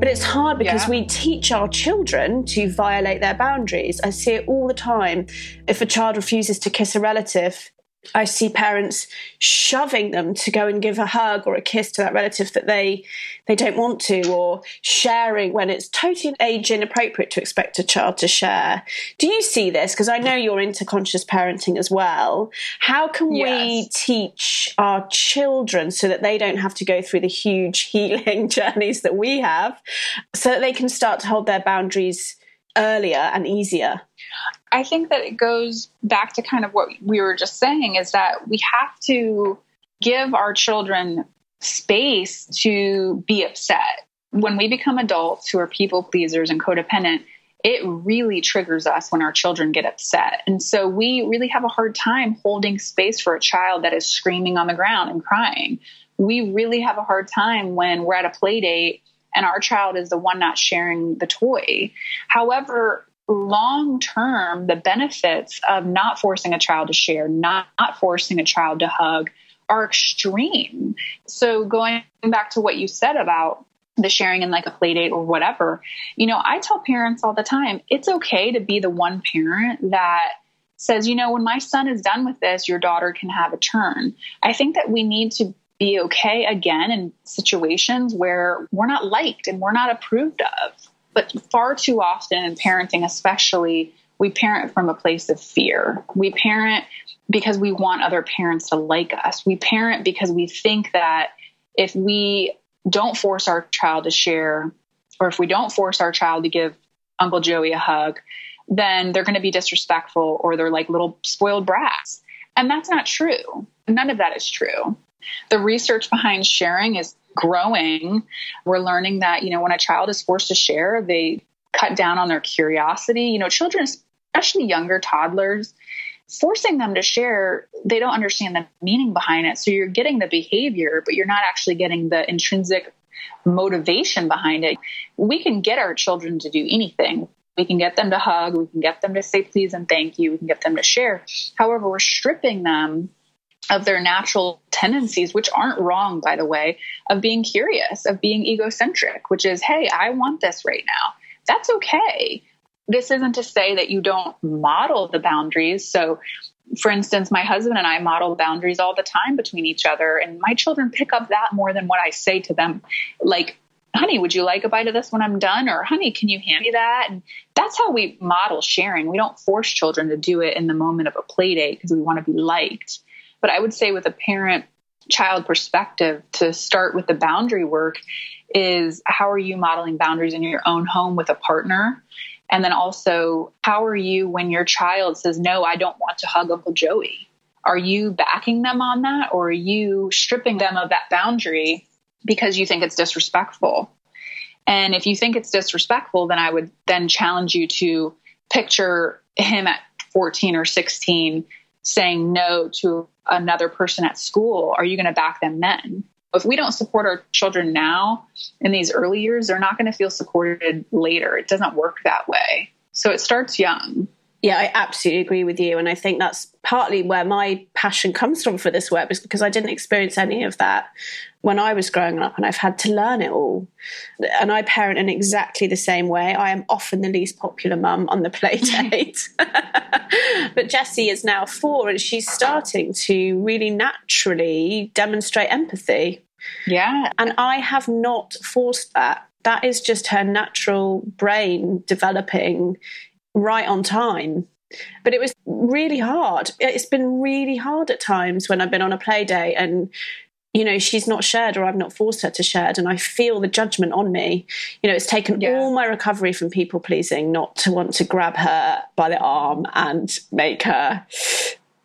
But it's hard because Yeah. we teach our children to violate their boundaries. I see it all the time. If a child refuses to kiss a relative, I see parents shoving them to go and give a hug or a kiss to that relative that they they don't want to, or sharing when it's totally age inappropriate to expect a child to share. Do you see this? Because I know you're into conscious parenting as well. How can we teach our children so that they don't have to go through the huge healing journeys that we have, so that they can start to hold their boundaries earlier and easier? I think that it goes back to kind of what we were just saying is that we have to give our children space to be upset. When we become adults who are people pleasers and codependent, it really triggers us when our children get upset. And so we really have a hard time holding space for a child that is screaming on the ground and crying. We really have a hard time when we're at a play date and our child is the one not sharing the toy. However, long term, the benefits of not forcing a child to share, not, not forcing a child to hug, are extreme. So, going back to what you said about the sharing in like a play date or whatever, you know, I tell parents all the time it's okay to be the one parent that says, you know, when my son is done with this, your daughter can have a turn. I think that we need to be okay again in situations where we're not liked and we're not approved of. But far too often in parenting, especially, we parent from a place of fear. We parent because we want other parents to like us. We parent because we think that if we don't force our child to share, or if we don't force our child to give Uncle Joey a hug, then they're going to be disrespectful or they're like little spoiled brats. And that's not true. None of that is true. The research behind sharing is growing. We're learning that, you know, when a child is forced to share, they cut down on their curiosity. You know, children, especially younger toddlers, forcing them to share, they don't understand the meaning behind it. So you're getting the behavior, but you're not actually getting the intrinsic motivation behind it. We can get our children to do anything. We can get them to hug, we can get them to say please and thank you, we can get them to share. However, we're stripping them of their natural tendencies, which aren't wrong, by the way, of being curious, of being egocentric, which is, hey, I want this right now. That's okay. This isn't to say that you don't model the boundaries. So, for instance, my husband and I model boundaries all the time between each other, and my children pick up that more than what I say to them. Like, honey, would you like a bite of this when I'm done? Or, honey, can you hand me that? And that's how we model sharing. We don't force children to do it in the moment of a play date because we want to be liked. But I would say, with a parent child perspective, to start with the boundary work is how are you modeling boundaries in your own home with a partner? And then also, how are you when your child says, No, I don't want to hug Uncle Joey? Are you backing them on that or are you stripping them of that boundary because you think it's disrespectful? And if you think it's disrespectful, then I would then challenge you to picture him at 14 or 16 saying no to another person at school. Are you going to back them then? If we don't support our children now in these early years, they're not going to feel supported later. It doesn't work that way. So it starts young. Yeah, I absolutely agree with you. And I think that's partly where my passion comes from for this work, is because I didn't experience any of that when I was growing up and I've had to learn it all. And I parent in exactly the same way. I am often the least popular mum on the play date. but Jessie is now four and she's starting to really naturally demonstrate empathy. Yeah. And I have not forced that. That is just her natural brain developing right on time. But it was really hard. It's been really hard at times when I've been on a play day and you know she's not shared or I've not forced her to share and I feel the judgment on me. You know, it's taken Yeah. all my recovery from people pleasing not to want to grab her by the arm and make her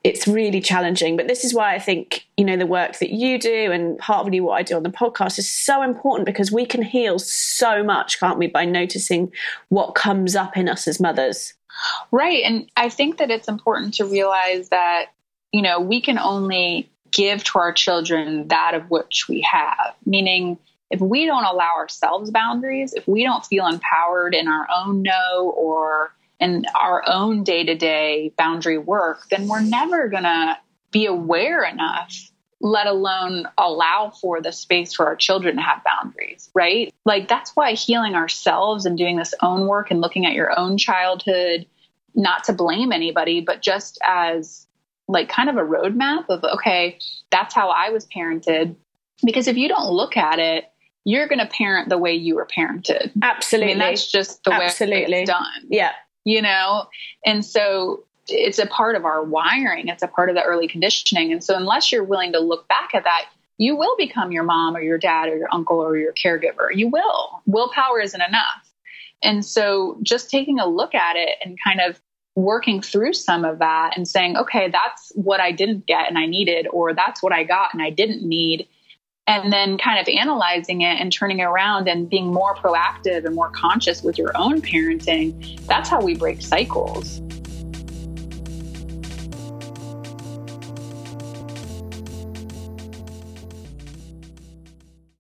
it's really challenging. But this is why I think, you know, the work that you do and part partly what I do on the podcast is so important because we can heal so much, can't we, by noticing what comes up in us as mothers. Right. And I think that it's important to realize that, you know, we can only give to our children that of which we have, meaning, if we don't allow ourselves boundaries, if we don't feel empowered in our own no or in our own day to day boundary work, then we're never going to be aware enough let alone allow for the space for our children to have boundaries, right? Like that's why healing ourselves and doing this own work and looking at your own childhood, not to blame anybody, but just as like kind of a roadmap of, okay, that's how I was parented. Because if you don't look at it, you're going to parent the way you were parented. Absolutely. I mean, that's just the Absolutely. way it's done. Yeah. You know? And so it's a part of our wiring, it's a part of the early conditioning. And so, unless you're willing to look back at that, you will become your mom or your dad or your uncle or your caregiver. You will. Willpower isn't enough. And so, just taking a look at it and kind of working through some of that and saying, okay, that's what I didn't get and I needed, or that's what I got and I didn't need. And oh. then kind of analyzing it and turning it around and being more proactive and more conscious with your own parenting. That's how we break cycles.